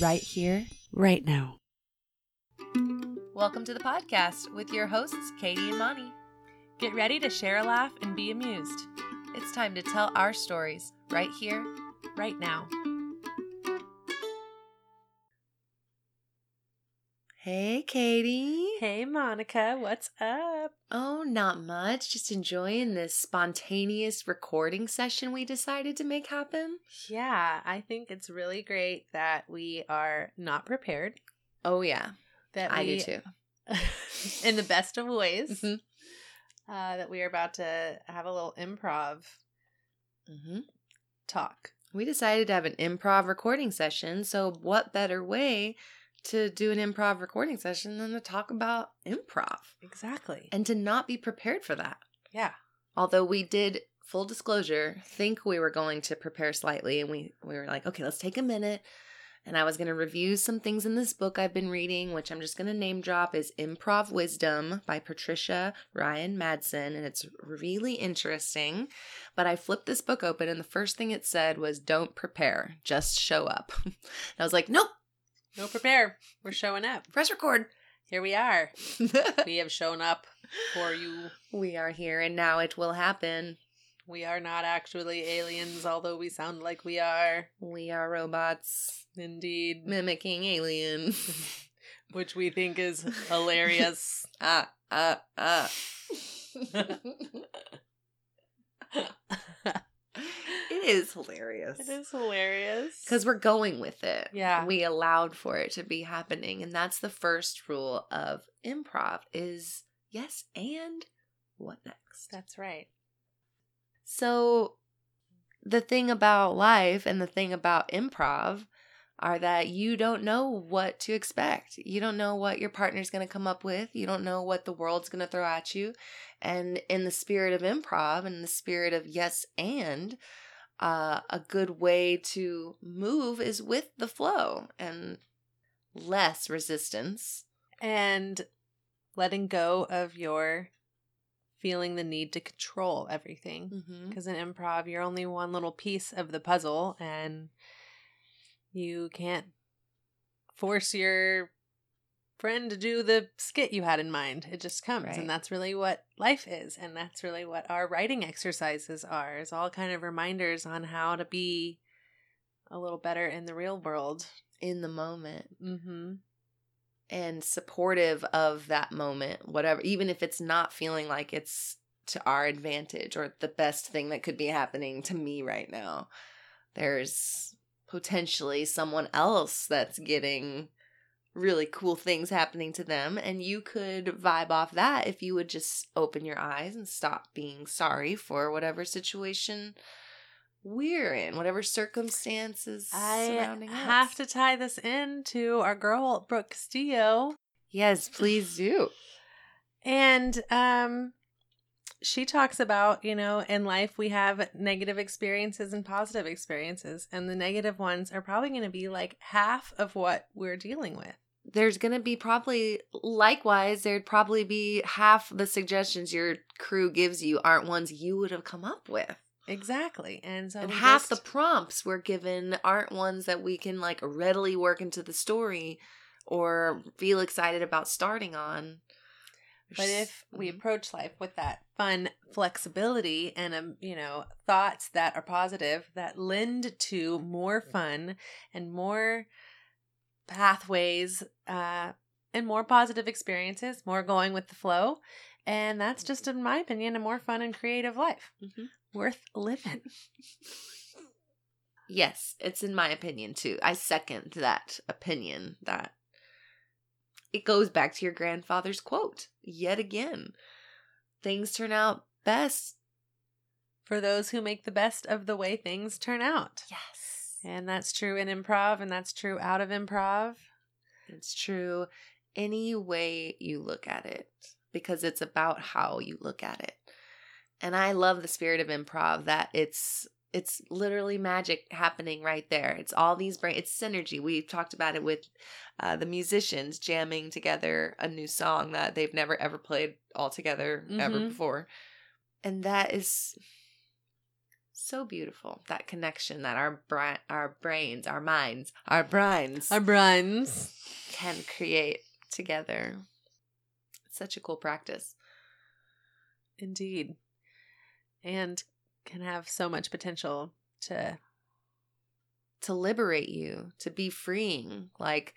right here, right now. Welcome to the podcast with your hosts, Katie and Monty. Get ready to share a laugh and be amused It's time to tell our stories right here. right now. Hey, Katie. Hey, Monica, what's up? Oh, not much. Just enjoying this spontaneous recording session we decided to make happen. Yeah, I think it's really great that we are not prepared. Oh, yeah. That I we, do too. in the best of ways, Mhm. uh, that we are about to have a little improv hmm talk. We decided to have an improv recording session. So, what better way to do an improv recording session than to talk about improv Exactly. and to not be prepared for that? yeah. Although we did, full disclosure, think we were going to prepare slightly, and we we were like, okay, let's take a minute. And I was going to review some things in this book I've been reading, which I'm just going to name drop is Improv Wisdom by Patricia Ryan Madson. And it's really interesting. But I flipped this book open, and the first thing it said was, don't prepare, just show up. and I was like, nope, No prepare. We're showing up. press record. Here we are. We have shown up for you. we are here, and now it will happen. We are not actually aliens, although we sound like we are. We are robots Indeed. mimicking aliens. Which we think is hilarious. ah, ah, ah. It is hilarious. It is hilarious. Because we're going with it. Yeah. We allowed for it to be happening. And that's the first rule of improv is yes and what next? That's right. So the thing about life and the thing about improv are that you don't know what to expect. You don't know what your partner's going to come up with. You don't know what the world's going to throw at you. And in the spirit of improv and the spirit of yes and uh, a good way to move is with the flow and less resistance. And letting go of your feeling the need to control everything. Mm-hmm. Because in improv, you're only one little piece of the puzzle and you can't force your friend to do the skit you had in mind. It just comes. Right. And that's really what life is. And that's really what our writing exercises are. Is all kind of reminders on how to be a little better in the real world. In the moment. Mm-hmm. and supportive of that moment, whatever, even if it's not feeling like it's to our advantage or the best thing that could be happening to me right now. There's potentially someone else that's getting really cool things happening to them, and you could vibe off that if you would just open your eyes and stop being sorry for whatever situation we're in, whatever circumstances I have us. to tie this into our girl Brooke Castillo, Yes, please do. and um, she talks about you know in life we have negative experiences and positive experiences, and the negative ones are probably going to be like half of what we're dealing with. there's going to be probably likewise there'd probably be half the suggestions your crew gives you aren't ones you would have come up with Exactly, and so and half just- the prompts we're given aren't ones that we can like readily work into the story or feel excited about starting on But if we Mhm. approach life with that fun flexibility and um, you know thoughts that are positive that lend to more fun and more pathways uh, and more positive experiences, more going with the flow, and that's just, in my opinion, a more fun and creative life Mhm. worth living. yes it's in my opinion too i second that opinion that it goes back to your grandfather's quote yet again things turn out best For those who make the best of the way things turn out. Yes. And that's true in improv, and that's true out of improv. It's true any way you look at it because it's about how you look at it. And I love the spirit of improv that it's it's literally magic happening right there. It's all these brain it's synergy. We've talked about it with uh, the musicians jamming together a new song that they've never ever played all together ever Mhm. before. And that is so beautiful. That connection that our bra- our brains, our minds, our brains, Our brains. can create together. It's such a cool practice. Indeed. And can have so much potential to to liberate you, to be freeing. Like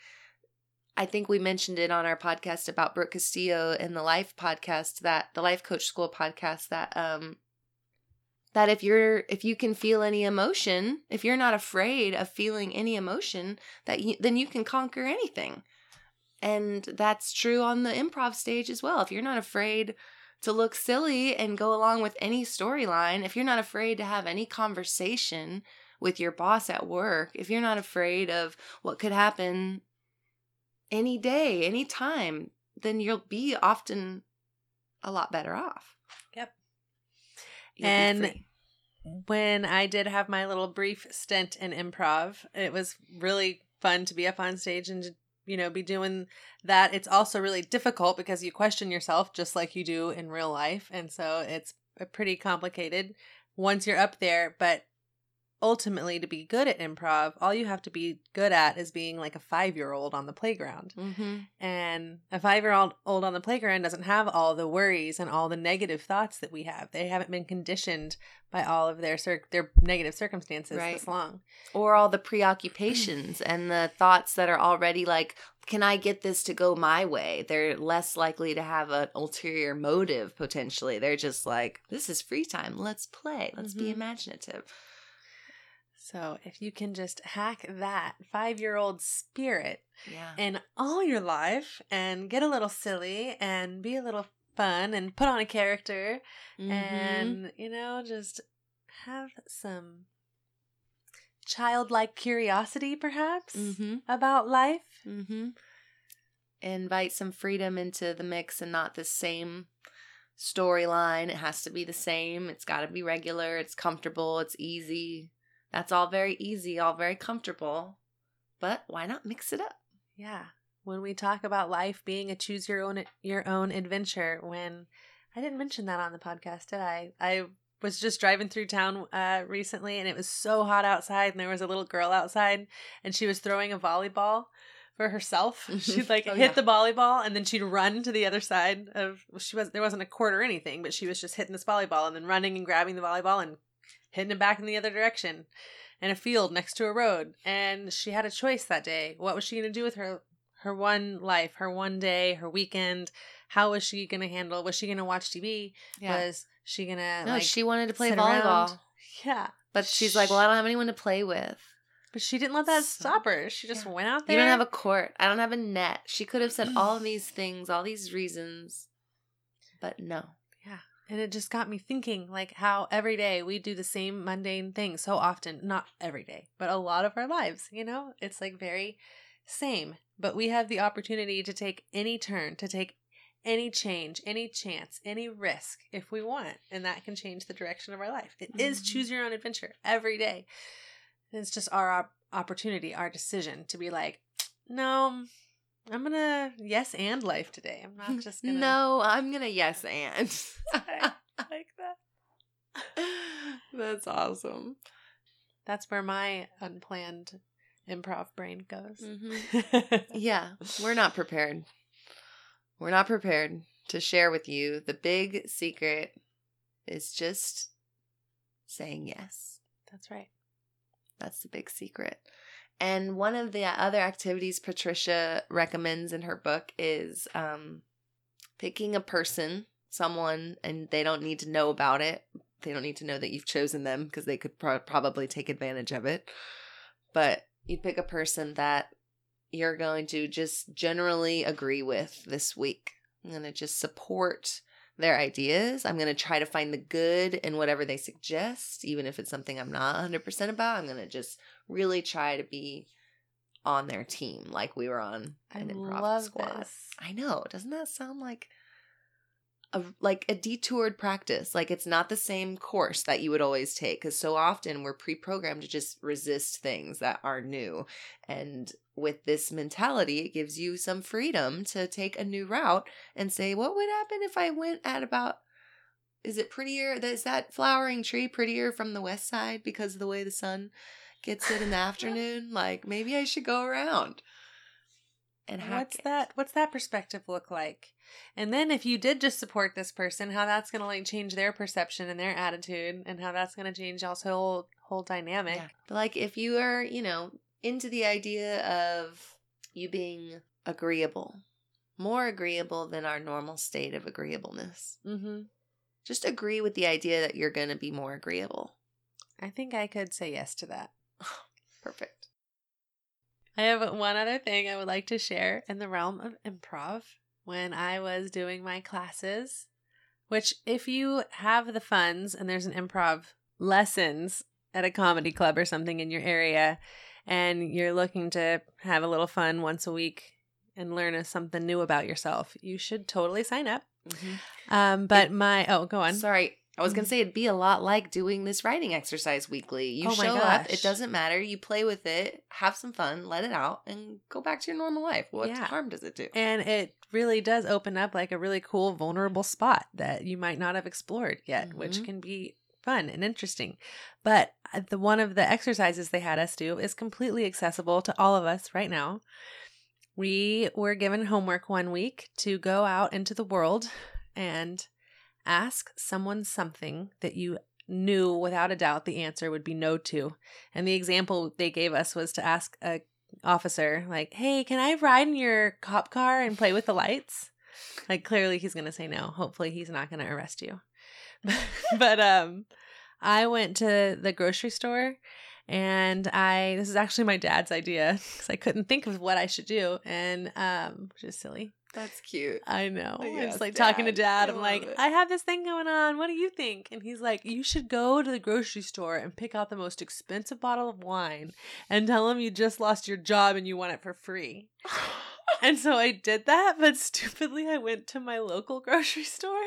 I think we mentioned it on our podcast about Brooke Castillo in the Life podcast that the Life Coach School podcast that um that if you're if you can feel any emotion, if you're not afraid of feeling any emotion, that you, then you can conquer anything. And that's true on the improv stage as well. If you're not afraid to look silly and go along with any storyline, if you're not afraid to have any conversation with your boss at work, if you're not afraid of what could happen any day, any time, then you'll be often a lot better off. Yep. You'll And when I did have my little brief stint in improv, it was really fun to be up on stage and to, you know be doing that. It's also really difficult because you question yourself just like you do in real life, and so it's uh, pretty complicated once you're up there. But ultimately, to be good at improv, all you have to be good at is being like a five year old on the playground. Mhm. And a five year old old on the playground doesn't have all the worries and all the negative thoughts that we have. They haven't been conditioned by all of their cir- their negative circumstances Right. this long. or all the preoccupations and the thoughts that are already like can i get this to go my way they're less likely to have an ulterior motive potentially they're just like this is free time let's play let's be Mhm. imaginative So if you can just hack that five year old spirit yeah in all your life and get a little silly and be a little fun and put on a character Mhm. and you know just have some childlike curiosity perhaps Mhm. about life Mm-hmm. Invite some freedom into the mix and not the same storyline. It has to be the same. It's got to be regular. It's comfortable. It's easy. That's all very easy, all very comfortable. But why not mix it up? Yeah. When we talk about life being a choose your own your own adventure, when I didn't mention that on the podcast, did I? I was just driving through town uh recently and it was so hot outside and there was a little girl outside and she was throwing a volleyball for herself. She'd like Oh, hit yeah. the volleyball and then she'd run to the other side of she was there wasn't a court or anything, but she was just hitting this volleyball and then running and grabbing the volleyball and hitting it back in the other direction in a field next to a road. And she had a choice that day. What was she going to do with her her one life, her one day, her weekend? How was she going to handle? Was she going to watch TV? Was she going to no, like she wanted to play volleyball. around? Yeah. But she's like, well, I don't have anyone to play with. But she didn't let that So- stop her. She just Yeah. went out there. You don't have a court. I don't have a net. She could have said all of these things, all these reasons. But no. And it just got me thinking like how every day we do the same mundane thing so often, not every day, but a lot of our lives, you know? It's like very same, but we have the opportunity to take any turn, to take any change, any chance, any risk if we want, and that can change the direction of our life. It is Mhm. choose your own adventure every day. It's just our op- opportunity, our decision to be like, "No, I'm to yes and life today. I'm not just to No, I'm gonna yes and. I like that." That's awesome. That's where my unplanned improv brain goes. Mhm. Yeah, we're not prepared. We're not prepared to share with you. The big secret is just saying yes. That's right. That's the big secret. And one of the other activities Patricia recommends in her book is um, picking a person, someone, and they don't need to know about it. They don't need to know that you've chosen them because they could pro- probably take advantage of it. But you pick a person that you're going to just generally agree with this week. I'm going to just support their ideas. I'm going to try to find the good in whatever they suggest, even if it's something I'm not 100% about. I'm going to just really try to be on their team like we were on I an improv love squad. this. I know. Doesn't that sound like a like a detoured practice? Like it's not the same course that you would always take cuz so often we're pre-programmed to just resist things that are new. And with this mentality, it gives you some freedom to take a new route and say, what would happen if I went at about is it prettier? Is that flowering tree prettier from the west side because of the way the sun gets it in the afternoon? Like maybe I should go around. And what's it. that? What's that perspective look like? And then if you did just support this person, how that's gonna like change their perception and their attitude, and how that's gonna change also whole whole dynamic. Yeah. But like if you are, you know, into the idea of you being agreeable, more agreeable than our normal state of agreeableness. Mm-hmm. Just agree with the idea that you're going to be more agreeable. I think I could say yes to that. Perfect. I have one other thing I would like to share in the realm of improv. When I was doing my classes, which, if you have the funds and there's an improv lessons at a comedy club or something in your area, and you're looking to have a little fun once a week and learn something new about yourself, you should totally sign up. Mm-hmm. Um, but it, my oh, go on. Sorry, I was gonna mm-hmm. say it'd be a lot like doing this writing exercise weekly. You oh show up, it doesn't matter. You play with it, have some fun, let it out, and go back to your normal life. What yeah. harm does it do? And it really does open up like a really cool, vulnerable spot that you might not have explored yet, mm-hmm. which can be fun and interesting. But uh, the one of the exercises they had us do is completely accessible to all of us right now. We were given homework one week to go out into the world and ask someone something that you knew without a doubt the answer would be no to. And the example they gave us was to ask a officer like, "Hey, can I ride in your cop car and play with the lights?" Like clearly he's going to say no. Hopefully he's not going to arrest you. but um I went to the grocery store and I this is actually my dad's idea because I couldn't think of what I should do and um which is silly. That's cute. I know. I was like dad. talking to dad. I I'm like, it. I have this thing going on. What do you think? And he's like, you should go to the grocery store and pick out the most expensive bottle of wine and tell him you just lost your job and you want it for free. and so I did that, but stupidly I went to my local grocery store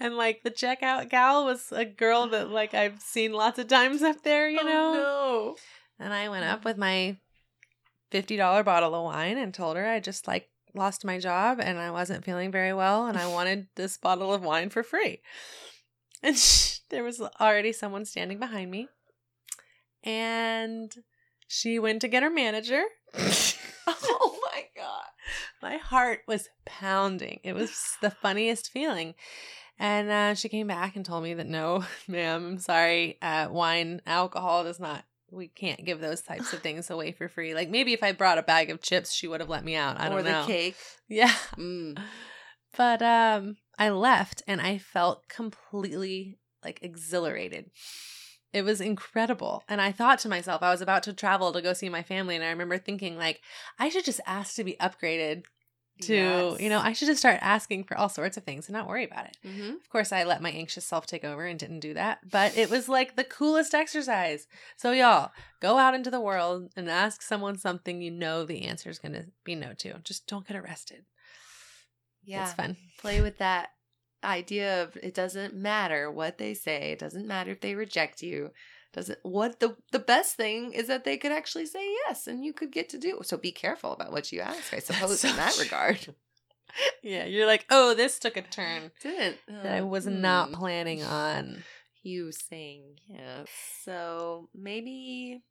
and like the checkout gal was a girl that like I've seen lots of times up there, you oh, know. No. And I went up with my fifty dollar bottle of wine and told her I just like lost my job and I wasn't feeling very well and I wanted this bottle of wine for free. And she, there was already someone standing behind me. And she went to get her manager. oh my god. My heart was pounding. It was the funniest feeling. And uh, she came back and told me that no, ma'am, I'm sorry. Uh, wine, alcohol does not, we can't give those types of things away for free. Like maybe if I brought a bag of chips, she would have let me out. I don't or know. Or the cake. Yeah. Mm. But um, I left and I felt completely like exhilarated. It was incredible. And I thought to myself, I was about to travel to go see my family. And I remember thinking, like, I should just ask to be upgraded to, yes. you know, I should just start asking for all sorts of things and not worry about it. Mm-hmm. Of course, I let my anxious self take over and didn't do that. But it was like the coolest exercise. So, y'all, go out into the world and ask someone something you know the answer is going to be no to. Just don't get arrested. Yeah. It's fun. Play with that idea of it doesn't matter what they say it doesn't matter if they reject you doesn't what the the best thing is that they could actually say yes and you could get to do so be careful about what you ask i suppose so in that regard yeah you're like oh this took a turn didn't that i was hmm. not planning on you saying yes so maybe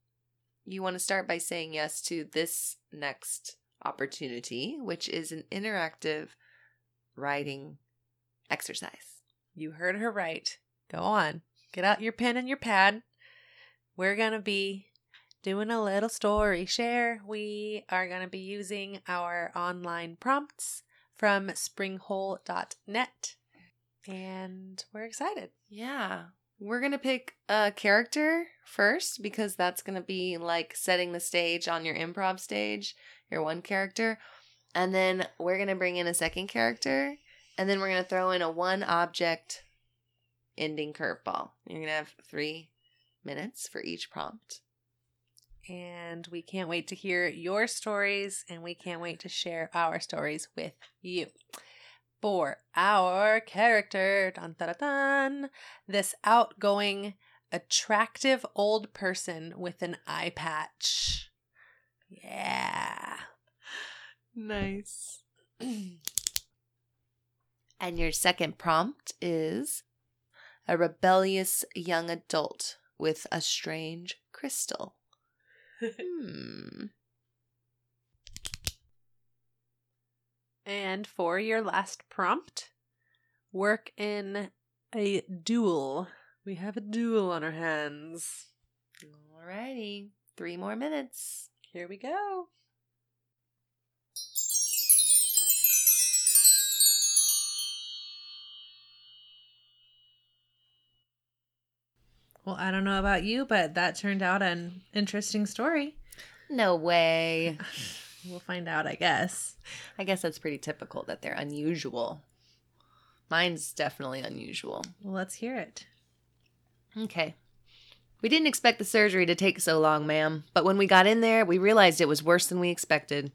you want to start by saying yes to this next opportunity which is an interactive writing exercise. You heard her right. Go on. Get out your pen and your pad. We're going to be doing a little story share. We are going to be using our online prompts from springhole.net. And we're excited. Yeah. We're going to pick a character first because that's going to be like setting the stage on your improv stage, your one character. And then we're going to bring in a second character and then we're going to throw in a one object ending curveball. You're going to have three minutes for each prompt. And we can't wait to hear your stories, and we can't wait to share our stories with you. For our character, dun, dun, dun, this outgoing, attractive old person with an eye patch. Yeah. Nice. And your second prompt is a rebellious young adult with a strange crystal. hmm. And for your last prompt, work in a duel. We have a duel on our hands. Alrighty. Three more minutes. Here we go. Well, I don't know about you, but that turned out an interesting story. No way. We'll find out, I guess. I guess that's pretty typical that they're unusual. Mine's definitely unusual. Well, let's hear it. Okay. We didn't expect the surgery to take so long, ma'am, but when we got in there, we realized it was worse than we expected.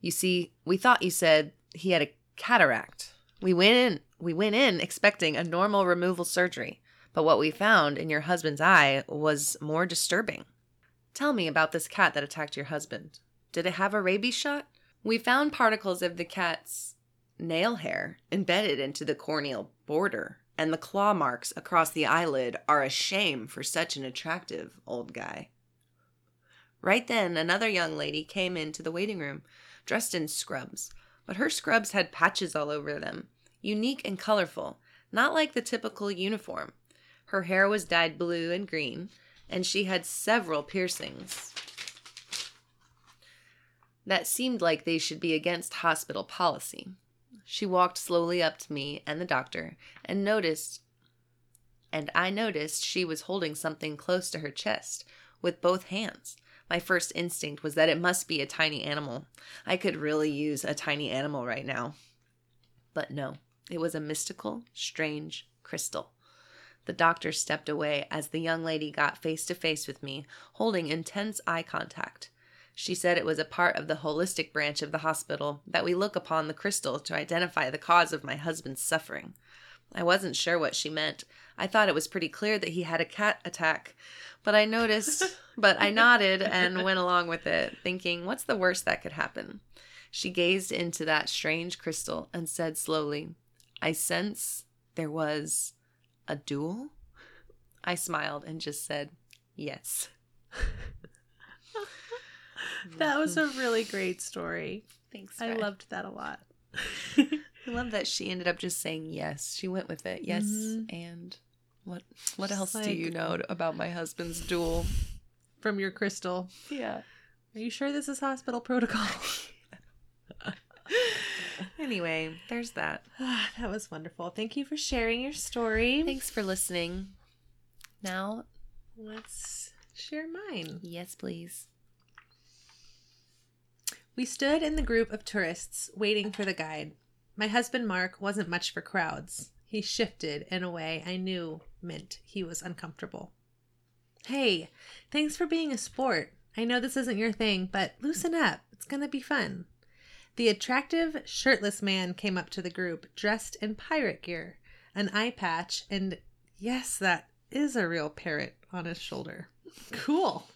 You see, we thought you said he had a cataract. We went in, we went in expecting a normal removal surgery, but what we found in your husband's eye was more disturbing. Tell me about this cat that attacked your husband. Did it have a rabies shot? We found particles of the cat's nail hair embedded into the corneal border, and the claw marks across the eyelid are a shame for such an attractive old guy. Right then, another young lady came into the waiting room, dressed in scrubs, but her scrubs had patches all over them, unique and colorful, not like the typical uniform. Her hair was dyed blue and green, and she had several piercings that seemed like they should be against hospital policy. She walked slowly up to me and the doctor and noticed and I noticed she was holding something close to her chest with both hands. My first instinct was that it must be a tiny animal. I could really use a tiny animal right now. But no, it was a mystical, strange crystal. The doctor stepped away as the young lady got face to face with me, holding intense eye contact. She said it was a part of the holistic branch of the hospital that we look upon the crystal to identify the cause of my husband's suffering. I wasn't sure what she meant. I thought it was pretty clear that he had a cat attack, but I noticed, but I nodded and went along with it, thinking, what's the worst that could happen? She gazed into that strange crystal and said slowly, I sense there was a duel? I smiled and just said, yes. that was a really great story. Thanks. I loved that a lot. I love that she ended up just saying yes. She went with it. Yes. Mhm. And what what Just else do you know about my husband's duel? From your crystal. Yeah. Are you sure this is hospital protocol? Anyway, there's that. that was wonderful. Thank you for sharing your story. Thanks for listening. Now, Let's share mine. yes, please. We stood in the group of tourists waiting for the guide. My husband Mark wasn't much for crowds. He shifted in a way I knew meant he was uncomfortable. Hey, thanks for being a sport. I know this isn't your thing, but loosen up. It's going to be fun. The attractive, shirtless man came up to the group, dressed in pirate gear, an eye patch, and yes, that is a real parrot on his shoulder. Cool.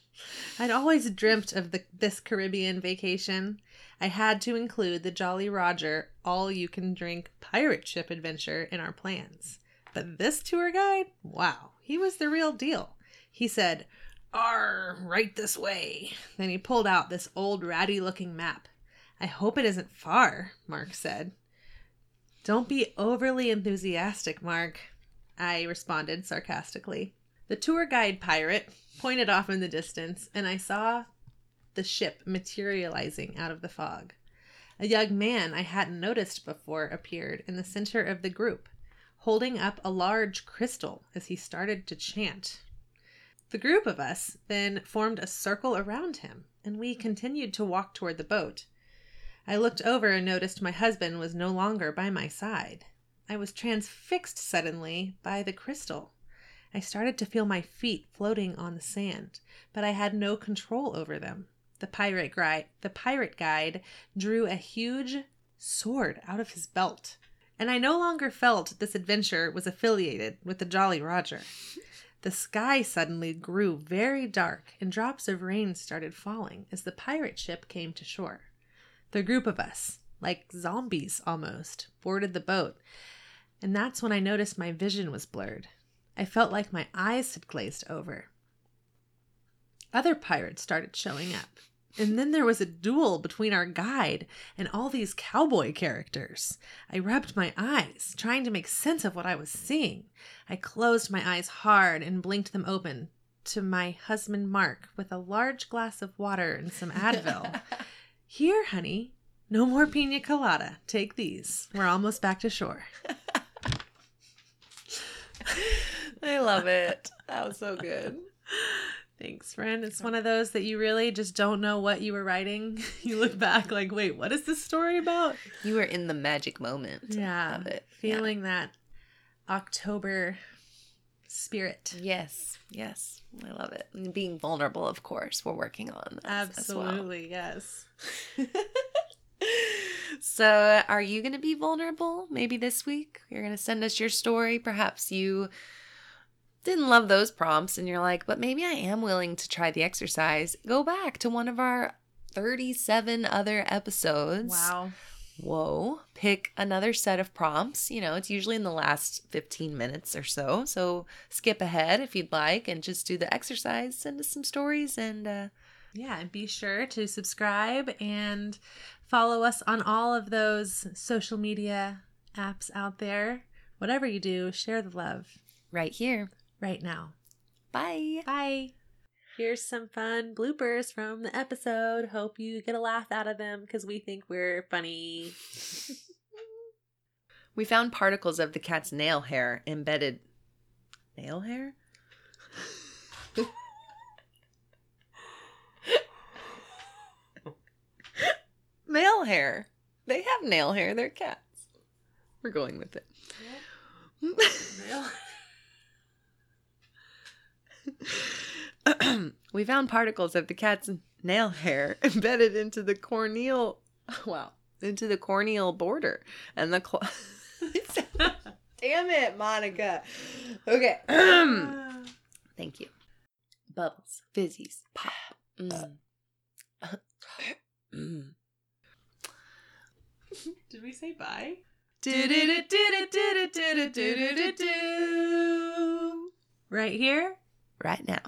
I'd always dreamt of the, this Caribbean vacation. I had to include the Jolly Roger all you can drink pirate ship adventure in our plans. But this tour guide, wow, he was the real deal. He said, R, right this way. Then he pulled out this old ratty looking map. I hope it isn't far, Mark said. Don't be overly enthusiastic, Mark, I responded sarcastically. The tour guide pirate pointed off in the distance, and I saw the ship materializing out of the fog. A young man I hadn't noticed before appeared in the center of the group, holding up a large crystal as he started to chant. The group of us then formed a circle around him, and we continued to walk toward the boat. I looked over and noticed my husband was no longer by my side. I was transfixed suddenly by the crystal. I started to feel my feet floating on the sand, but I had no control over them. The pirate guide, the pirate guide drew a huge sword out of his belt, and I no longer felt this adventure was affiliated with the Jolly Roger. The sky suddenly grew very dark, and drops of rain started falling as the pirate ship came to shore. The group of us, like zombies almost, boarded the boat. And that's when I noticed my vision was blurred. I felt like my eyes had glazed over. Other pirates started showing up. And then there was a duel between our guide and all these cowboy characters. I rubbed my eyes, trying to make sense of what I was seeing. I closed my eyes hard and blinked them open to my husband Mark with a large glass of water and some Advil. Here, honey, no more pina colada. Take these. We're almost back to shore. I love it. That was so good. Thanks, friend. It's one of those that you really just don't know what you were writing. You look back like, wait, what is this story about? You were in the magic moment. Yeah. Feeling that October spirit. Yes. Yes. I love it. And being vulnerable, of course. We're working on that. Absolutely, yes. so, are you going to be vulnerable maybe this week? You're going to send us your story. Perhaps you didn't love those prompts and you're like, but maybe I am willing to try the exercise. Go back to one of our 37 other episodes. Wow. Whoa. Pick another set of prompts. You know, it's usually in the last 15 minutes or so. So skip ahead if you'd like and just do the exercise. Send us some stories and, uh, yeah, and be sure to subscribe and follow us on all of those social media apps out there. Whatever you do, share the love right here, right now. Bye. Bye. Here's some fun bloopers from the episode. Hope you get a laugh out of them because we think we're funny. we found particles of the cat's nail hair embedded. Nail hair? nail hair. They have nail hair. They're cats. We're going with it. we found particles of the cat's nail hair embedded into the corneal. Wow, into the corneal border and the. Cl- Damn it, Monica. Okay. Thank you. Bubbles, fizzies, pop. Mm. mm. Did we say bye? Right here? Right now.